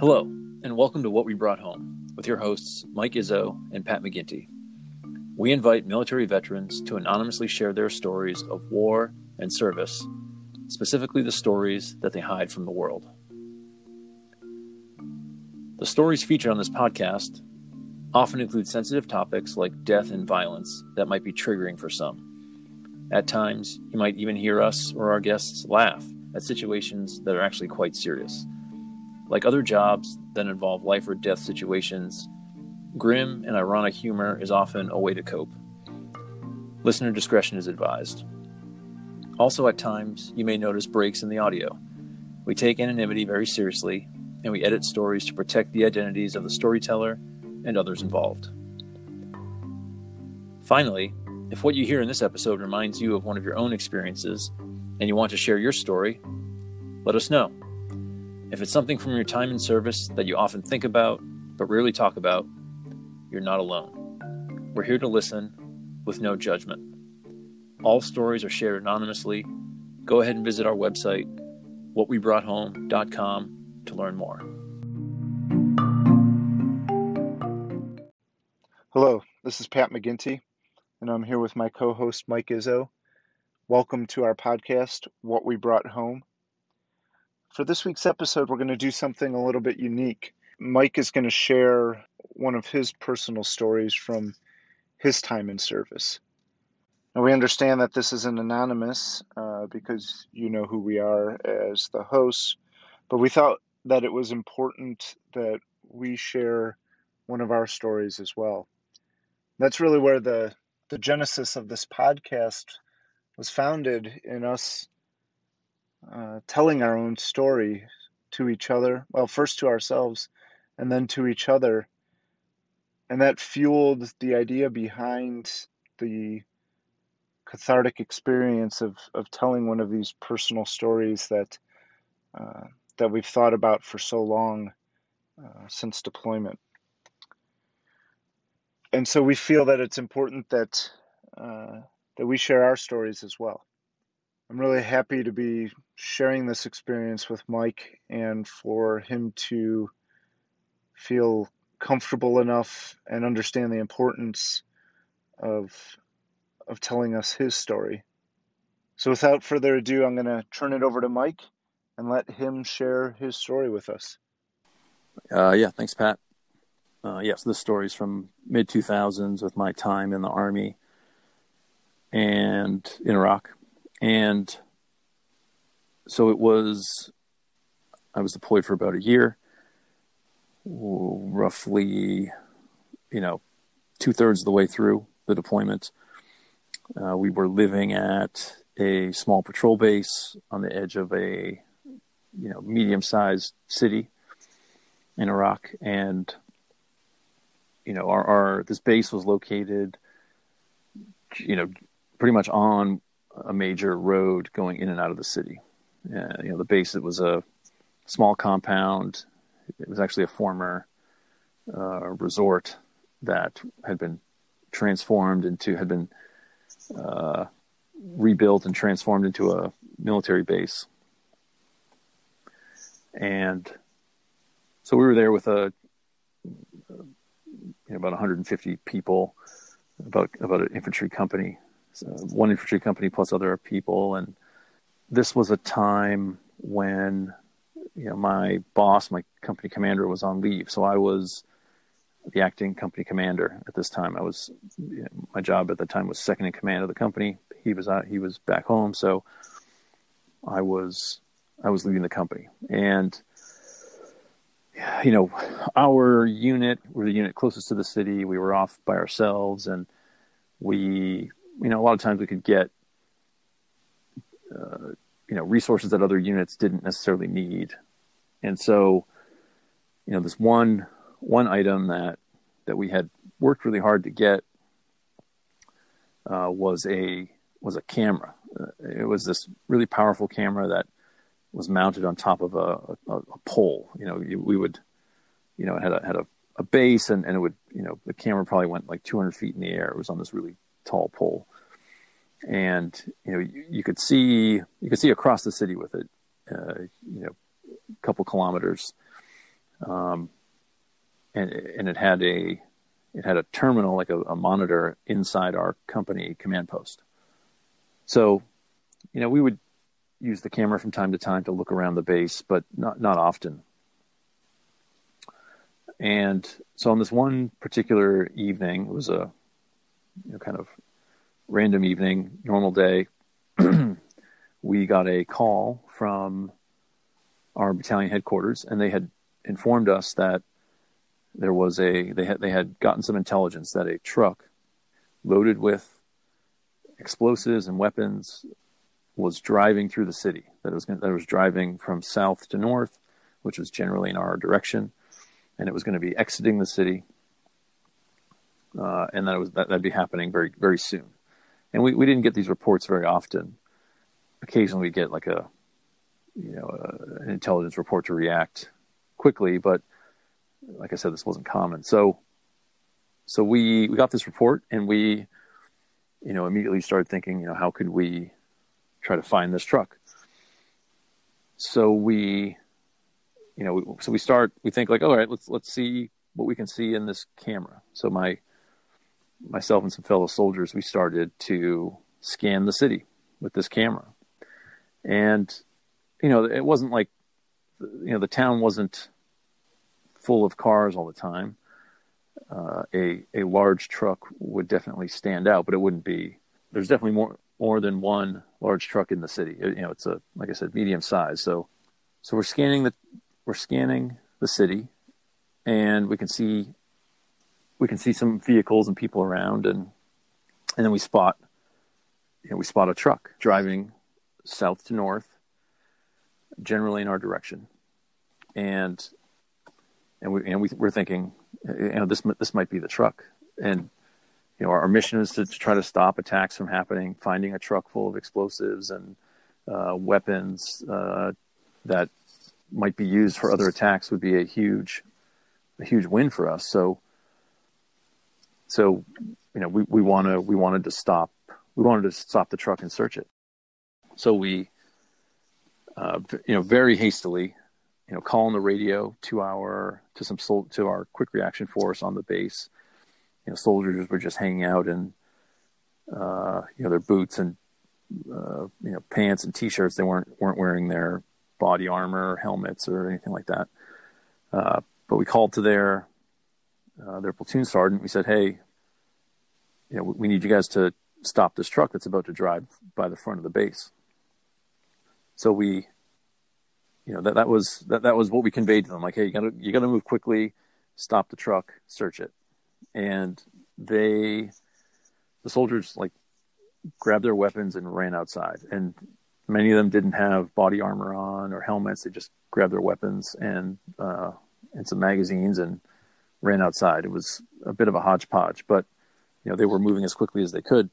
Hello, and welcome to What We Brought Home with your hosts, Mike Izzo and Pat McGinty. We invite military veterans to anonymously share their stories of war and service, specifically the stories that they hide from the world. The stories featured on this podcast often include sensitive topics like death and violence that might be triggering for some. At times, you might even hear us or our guests laugh at situations that are actually quite serious. Like other jobs that involve life or death situations, grim and ironic humor is often a way to cope. Listener discretion is advised. Also, at times, you may notice breaks in the audio. We take anonymity very seriously, and we edit stories to protect the identities of the storyteller and others involved. Finally, if what you hear in this episode reminds you of one of your own experiences and you want to share your story, let us know. If it's something from your time in service that you often think about but rarely talk about, you're not alone. We're here to listen with no judgment. All stories are shared anonymously. Go ahead and visit our website, whatwebroughthome.com, to learn more. Hello, this is Pat McGinty, and I'm here with my co host Mike Izzo. Welcome to our podcast, What We Brought Home. For this week's episode, we're going to do something a little bit unique. Mike is going to share one of his personal stories from his time in service. Now, we understand that this is an anonymous uh, because you know who we are as the hosts, but we thought that it was important that we share one of our stories as well that's really where the the genesis of this podcast was founded in us uh, telling our own story to each other. Well, first to ourselves, and then to each other, and that fueled the idea behind the cathartic experience of of telling one of these personal stories that uh, that we've thought about for so long uh, since deployment and so we feel that it's important that uh, that we share our stories as well. I'm really happy to be sharing this experience with Mike and for him to feel comfortable enough and understand the importance of of telling us his story. So without further ado, I'm going to turn it over to Mike and let him share his story with us. Uh, yeah, thanks, Pat. Uh, yes, this story is from mid 2000s with my time in the army and in Iraq. And so it was, I was deployed for about a year, roughly, you know, two thirds of the way through the deployment. Uh, we were living at a small patrol base on the edge of a, you know, medium sized city in Iraq. And you know, our, our this base was located, you know, pretty much on a major road going in and out of the city. Uh, you know, the base it was a small compound. It was actually a former uh, resort that had been transformed into had been uh, rebuilt and transformed into a military base. And so we were there with a you know, about 150 people, about about an infantry company, so one infantry company plus other people, and this was a time when you know my boss, my company commander, was on leave, so I was the acting company commander at this time. I was you know, my job at the time was second in command of the company. He was out, he was back home, so I was I was leading the company, and you know, our unit, we're the unit closest to the city. We were off by ourselves, and we, you know, a lot of times we could get, uh, you know, resources that other units didn't necessarily need. And so, you know, this one one item that that we had worked really hard to get uh, was a was a camera. Uh, it was this really powerful camera that was mounted on top of a, a, a pole. You know, we would, you know, it had a had a, a base, and, and it would, you know, the camera probably went like 200 feet in the air. It was on this really tall pole, and you know you, you, could see you could see across the city with it, uh, you know, a couple kilometers, um, and and it had a it had a terminal like a, a monitor inside our company command post. So, you know, we would use the camera from time to time to look around the base, but not not often. And so on this one particular evening, it was a you know, kind of random evening, normal day, we got a call from our battalion headquarters, and they had informed us that there was a they had they had gotten some intelligence that a truck loaded with explosives and weapons was driving through the city. That was that was driving from south to north, which was generally in our direction, and it was going to be exiting the city, uh, and that was that, that'd be happening very very soon and we, we didn't get these reports very often. Occasionally, we get like a you know a, an intelligence report to react quickly, but like I said, this wasn't common. So so we we got this report, and we you know immediately started thinking, you know, how could we try to find this truck? So we you know so we start we think like all right let's let's see what we can see in this camera so my myself and some fellow soldiers, we started to scan the city with this camera. And, you know, it wasn't like, you know, the town wasn't full of cars all the time. Uh, a a large truck would definitely stand out, but it wouldn't be. There's definitely more more than one large truck in the city. It, you know, it's a like I said, medium size. So so we're scanning the we're scanning the city, and we can see we can see some vehicles and people around, and and then we spot, you know, we spot a truck driving south to north, generally in our direction, and and we and we we're thinking, you know, this this might be the truck, and you know, our, our mission is to, to, try to stop attacks from happening, finding a truck full of explosives and uh, weapons uh, that might be used for other attacks would be a huge, a huge win for us. So so, you know, we, we want to, we wanted to stop, we wanted to stop the truck and search it. So we, uh, you know, very hastily, you know, call on the radio to our, to some, to our quick reaction force on the base. You know, soldiers were just hanging out in, uh, you know, their boots and, uh, you know, pants and t-shirts. They weren't, weren't wearing their body armor, or helmets or anything like that. Uh, but we called to their uh, their platoon sergeant. We said, "Hey, you know, we need you guys to stop this truck that's about to drive by the front of the base." So we, you know, that that was that that was what we conveyed to them. Like, "Hey, you gotta you gotta move quickly, stop the truck, search it," and they, the soldiers, like grabbed their weapons and ran outside. And many of them didn't have body armor on or helmets. They just grabbed their weapons and uh, and some magazines and ran outside. It was a bit of a hodgepodge, but you know they were moving as quickly as they could,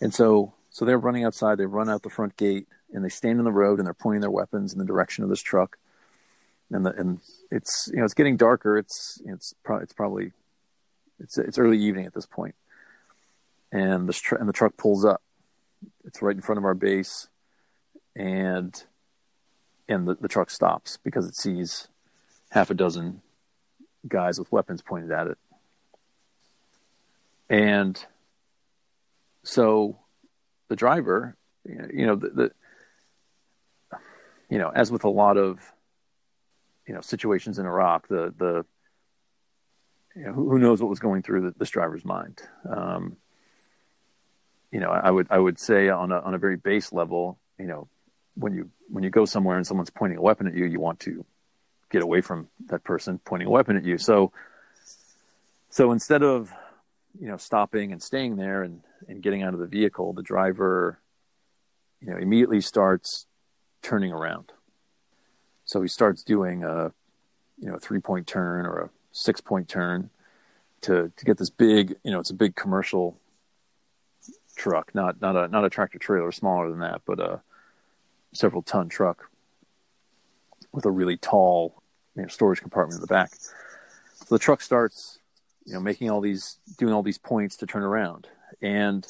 and so so they're running outside. They run out the front gate and they stand in the road and they're pointing their weapons in the direction of this truck. And the and it's you know it's getting darker. It's it's pro- it's probably it's it's early evening at this point, and the tr- and the truck pulls up. It's right in front of our base, and and the, the truck stops because it sees half a dozen guys with weapons pointed at it. And so the driver, you know, the, the you know, as with a lot of you know situations in Iraq, the the you know, who, knows what was going through this driver's mind. Um, you know, I would I would say on a on a very base level, you know, when you when you go somewhere and someone's pointing a weapon at you, you want to get away from that person pointing a weapon at you. So, so instead of, you know, stopping and staying there and, and getting out of the vehicle, the driver, you know, immediately starts turning around. So he starts doing a, you know, three point turn or a six point turn to, to get this big, you know, it's a big commercial truck, not, not a, not a tractor trailer smaller than that, but a several ton truck with a really tall you know, storage compartment in the back. So the truck starts, you know, making all these, doing all these points to turn around, and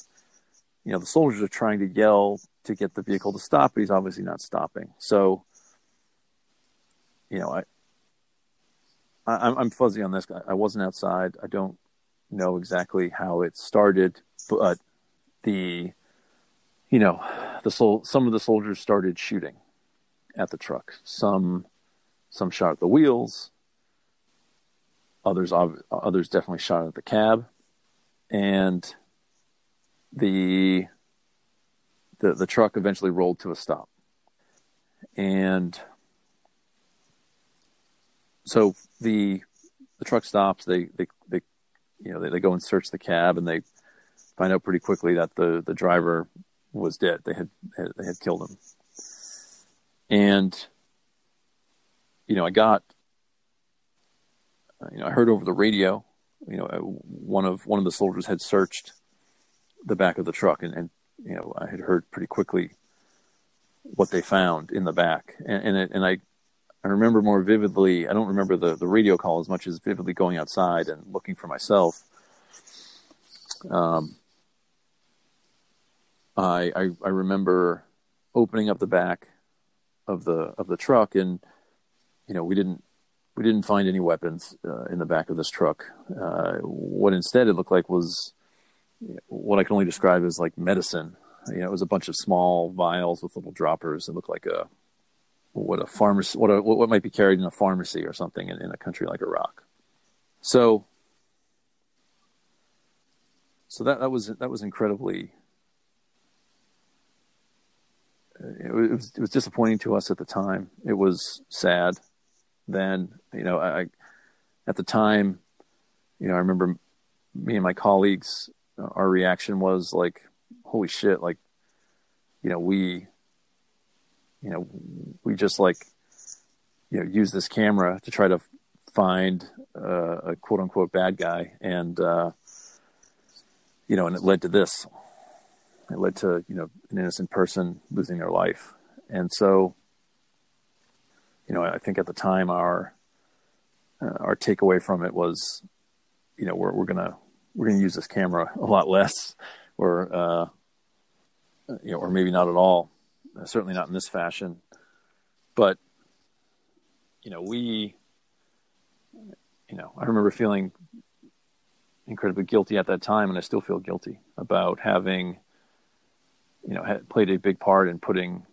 you know, the soldiers are trying to yell to get the vehicle to stop, but he's obviously not stopping. So, you know, I, I I'm fuzzy on this. I wasn't outside. I don't know exactly how it started, but the, you know, the sol- some of the soldiers started shooting at the truck. Some, some shot at the wheels. Others, others definitely shot at the cab, and the the the truck eventually rolled to a stop, and so the the truck stops. They they they you know they, they go and search the cab, and they find out pretty quickly that the the driver was dead. They had they had killed him, and you know I got uh, you know I heard over the radio you know uh, one of one of the soldiers had searched the back of the truck and, and you know I had heard pretty quickly what they found in the back and and, it, and I I remember more vividly I don't remember the the radio call as much as vividly going outside and looking for myself um I I, I remember opening up the back of the of the truck and you know we didn't we didn't find any weapons uh, in the back of this truck. Uh, what instead it looked like was what I can only describe as like medicine. You know, it was a bunch of small vials with little droppers. It looked like a what a pharmacy, what a, what might be carried in a pharmacy or something in, in a country like Iraq. So, so that that was that was incredibly. Uh, it was it was disappointing to us at the time. It was sad. Then you know I, at the time, you know I remember me and my colleagues uh, our reaction was like, holy shit, like, you know, we, you know, we just like, you know, use this camera to try to find uh, a quote unquote bad guy. And, uh, you know, and it led to this. It led to, you know, an innocent person losing their life. And so, you know, I think at the time our, uh, our takeaway from it was, you know, we're, we're going to, we're going to use this camera a lot less, or uh, you know, or maybe not at all. Certainly not in this fashion. But you know, we, you know, I remember feeling incredibly guilty at that time, and I still feel guilty about having, you know, had played a big part in putting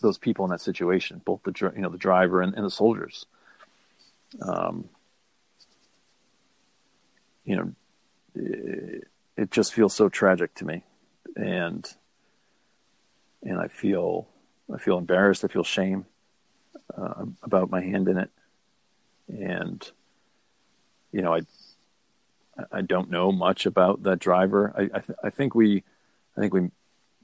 those people in that situation, both the you know the driver and, and the soldiers. Um, you know, it, it just feels so tragic to me, and and I feel I feel embarrassed. I feel shame uh, about my hand in it, and you know, I I don't know much about that driver. I I, th- I think we I think we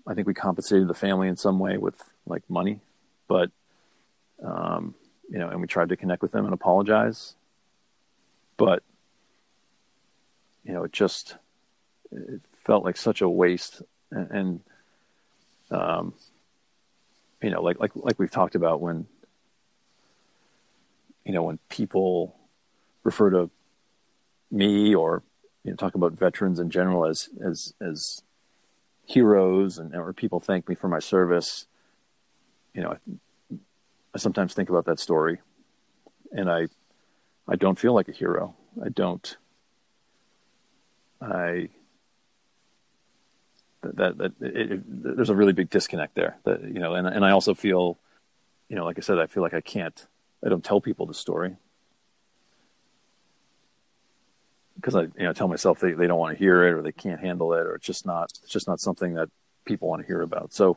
I think we compensated the family in some way with like money, but um, you know, and we tried to connect with them and apologize, but you know, it just it felt like such a waste, and, and um, you know, like like like we've talked about when you know when people refer to me or you know, talk about veterans in general as as as heroes and or people thank me for my service you know I, I sometimes think about that story and i i don't feel like a hero. I don't I that that it, it, there's a really big disconnect there. That you know, and and I also feel, you know, like I said, I feel like I can't, I don't tell people the story because I you know tell myself they, they don't want to hear it or they can't handle it or it's just not it's just not something that people want to hear about. So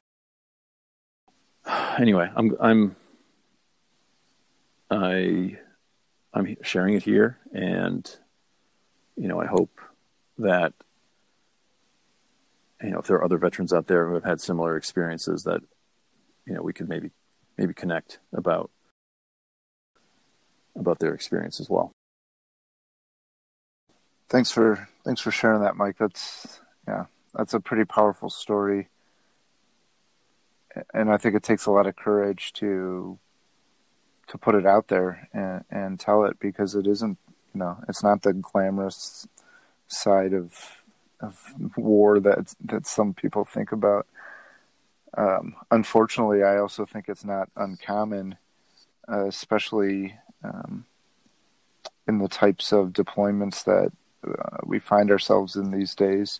anyway, I'm I'm I I'm sharing it here and you know I hope that you know if there are other veterans out there who have had similar experiences that you know we could maybe maybe connect about about their experience as well. Thanks for thanks for sharing that mike. That's yeah that's a pretty powerful story. And i think it takes a lot of courage to to put it out there and, and tell it because it isn't you know it's not the glamorous side of of war that that some people think about. Um, unfortunately, I also think it's not uncommon, uh, especially um, in the types of deployments that uh, we find ourselves in these days.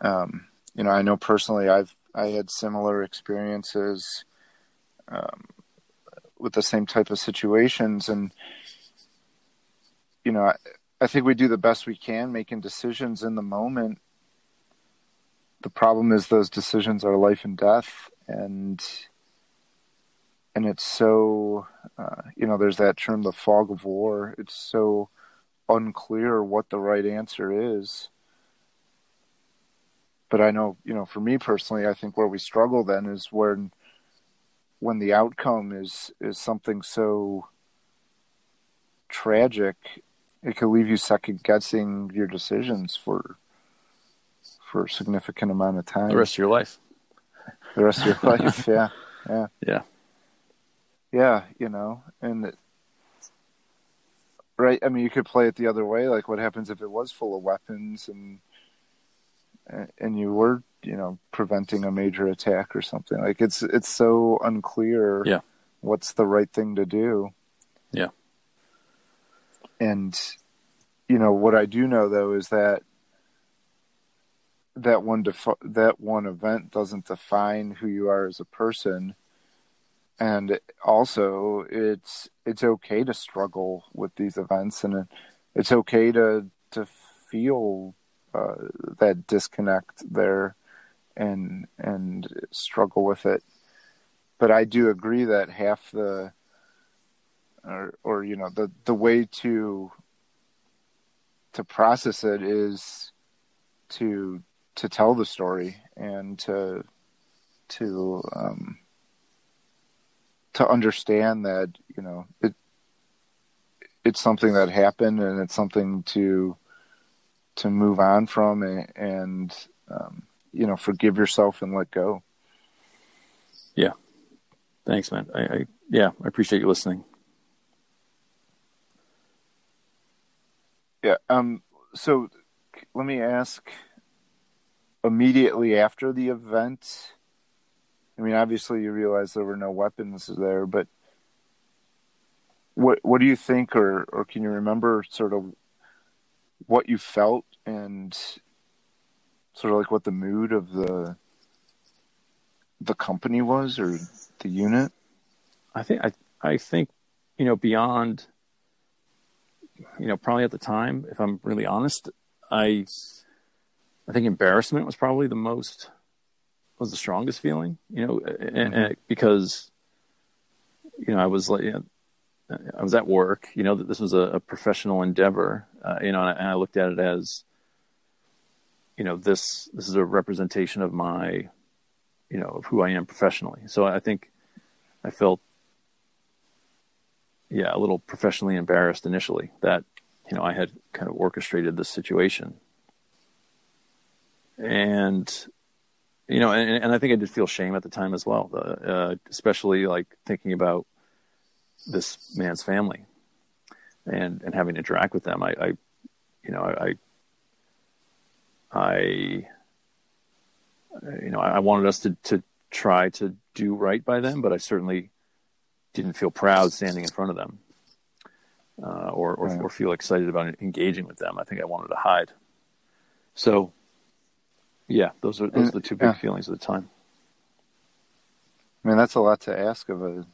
Um, you know, I know personally, I've I had similar experiences um, with the same type of situations, and you know, I, think we do the best we can making decisions in the moment. The problem is those decisions are life and death, and and it's so uh, you know there's that term the fog of war it's so unclear what the right answer is but i know you know for me personally i think where we struggle then is when when the outcome is is something so tragic it could leave you second guessing your decisions for for a significant amount of time the rest of your life the rest of your life yeah yeah yeah yeah, you know, and it, right. I mean, you could play it the other way. Like, what happens if it was full of weapons and and you were, you know, preventing a major attack or something? Like, it's it's so unclear. Yeah. What's the right thing to do? Yeah. And you know what I do know though is that that one defi- that one event doesn't define who you are as a person. And also it's it's okay to struggle with these events and it's okay to to feel uh, that disconnect there and and struggle with it. But i do agree that half the or or you know the the way to to process it is to to tell the story and to to um to understand that you know it it's something that happened and it's something to to move on from and, and um, you know forgive yourself and let go. Yeah. Thanks man. I, I yeah i appreciate you listening yeah um so let me ask immediately after the event I mean, obviously, you realize there were no weapons there, but what what do you think, or or can you remember sort of what you felt and sort of like what the mood of the the company was or the unit? I think I I think you know beyond you know probably at the time, if I'm really honest, I I think embarrassment was probably the most was the strongest feeling, you know, mm-hmm. and, and because, you know, I was like, you know, I was at work, you know, that this was a, a professional endeavor, uh, you know, and I, looked at it as, you know, this, this is a representation of my, you know, of who I am professionally. So I think I felt, yeah, a little professionally embarrassed initially that, you know, I had kind of orchestrated this situation. And you know, and, and I think I did feel shame at the time as well, uh, especially like thinking about this man's family and and having to interact with them. I, I you know, I, I, you know, I wanted us to to try to do right by them, but I certainly didn't feel proud standing in front of them, uh, or or, right. or feel excited about engaging with them. I think I wanted to hide. So yeah, those are those are the two big yeah. feelings at the time. I mean, that's a lot to ask of a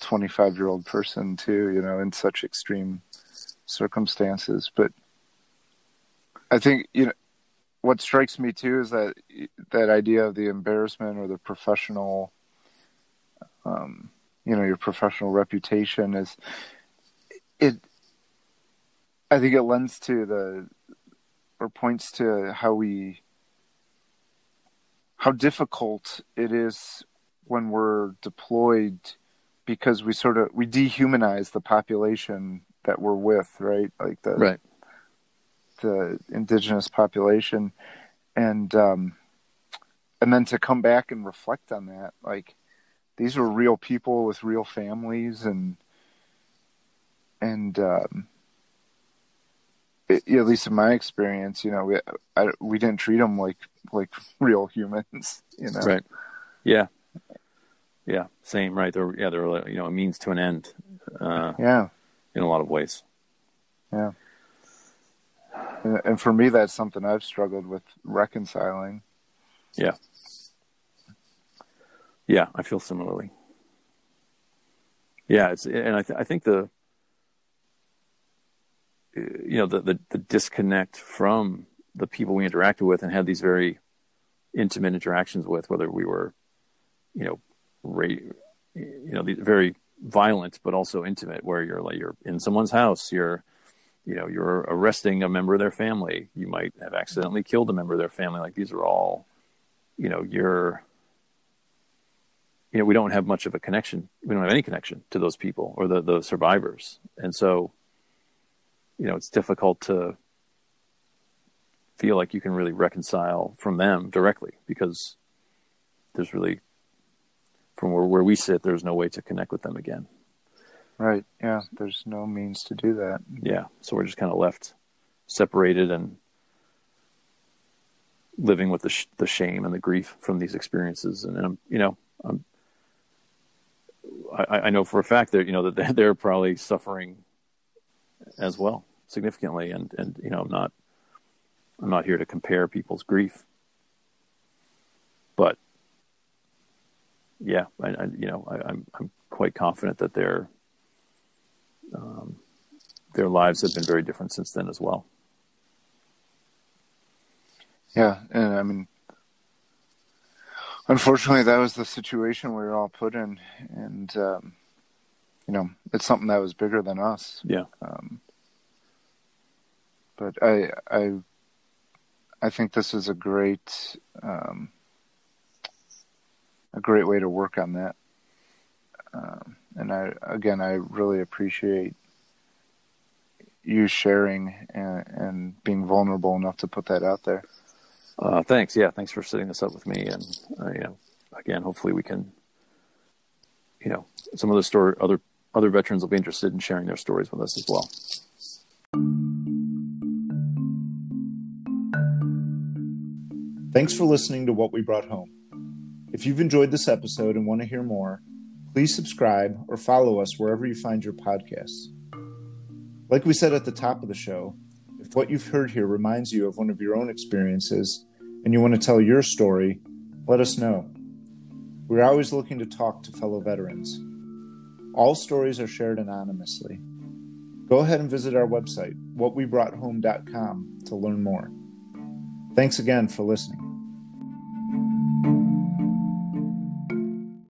25 year old person, too, you know, in such extreme circumstances. But I think, you know, what strikes me too is that that idea of the embarrassment or the professional, um, you know, your professional reputation is it. I think it lends to the or points to how we how difficult it is when we're deployed because we sort of we dehumanize the population that we're with, right? Like the right. the indigenous population, and um, and then to come back and reflect on that, like these were real people with real families, and and um, at least in my experience, you know, we I, we didn't treat them like like real humans, you know. Right. Yeah. Yeah. Same. Right. They're yeah. They're you know a means to an end. Uh, yeah. In a lot of ways. Yeah. And, and for me, that's something I've struggled with reconciling. Yeah. Yeah, I feel similarly. Yeah, it's and I th- I think the you know the, the, the disconnect from the people we interacted with and had these very intimate interactions with, whether we were, you know, ra- you know, very violent but also intimate, where you're like you're in someone's house, you're, you know, you're arresting a member of their family, you might have accidentally killed a member of their family. Like these are all, you know, you're, you know, we don't have much of a connection. We don't have any connection to those people or the the survivors, and so you know, it's difficult to feel like you can really reconcile from them directly because there's really, from where, where we sit, there's no way to connect with them again. Right. Yeah. There's no means to do that. Yeah. So we're just kind of left separated and living with the sh- the shame and the grief from these experiences. And, I'm, you know, I'm, I, I know for a fact that you know that they're, probably suffering as well significantly, and and you know I'm not I'm not here to compare people's grief, but yeah, I, I you know I, am I'm, I'm quite confident that their um, their lives have been very different since then as well. Yeah, and I mean, unfortunately, that was the situation we were all put in, and um, you know, it's something that was bigger than us. Yeah. Um, but I I I think this is a great um, a great way to work on that. Um, and I again I really appreciate you sharing and, and, being vulnerable enough to put that out there. Uh, thanks. Yeah, thanks for setting this up with me. And uh, you know, again, hopefully we can, you know, some of the story other other veterans will be interested in sharing their stories with us as well. Thanks for listening to What We Brought Home. If you've enjoyed this episode and want to hear more, please subscribe or follow us wherever you find your podcasts. Like we said at the top of the show, if what you've heard here reminds you of one of your own experiences and you want to tell your story, let us know. We're always looking to talk to fellow veterans. All stories are shared anonymously. Go ahead and visit our website, whatwebroughthome.com, to learn more. Thanks again for listening.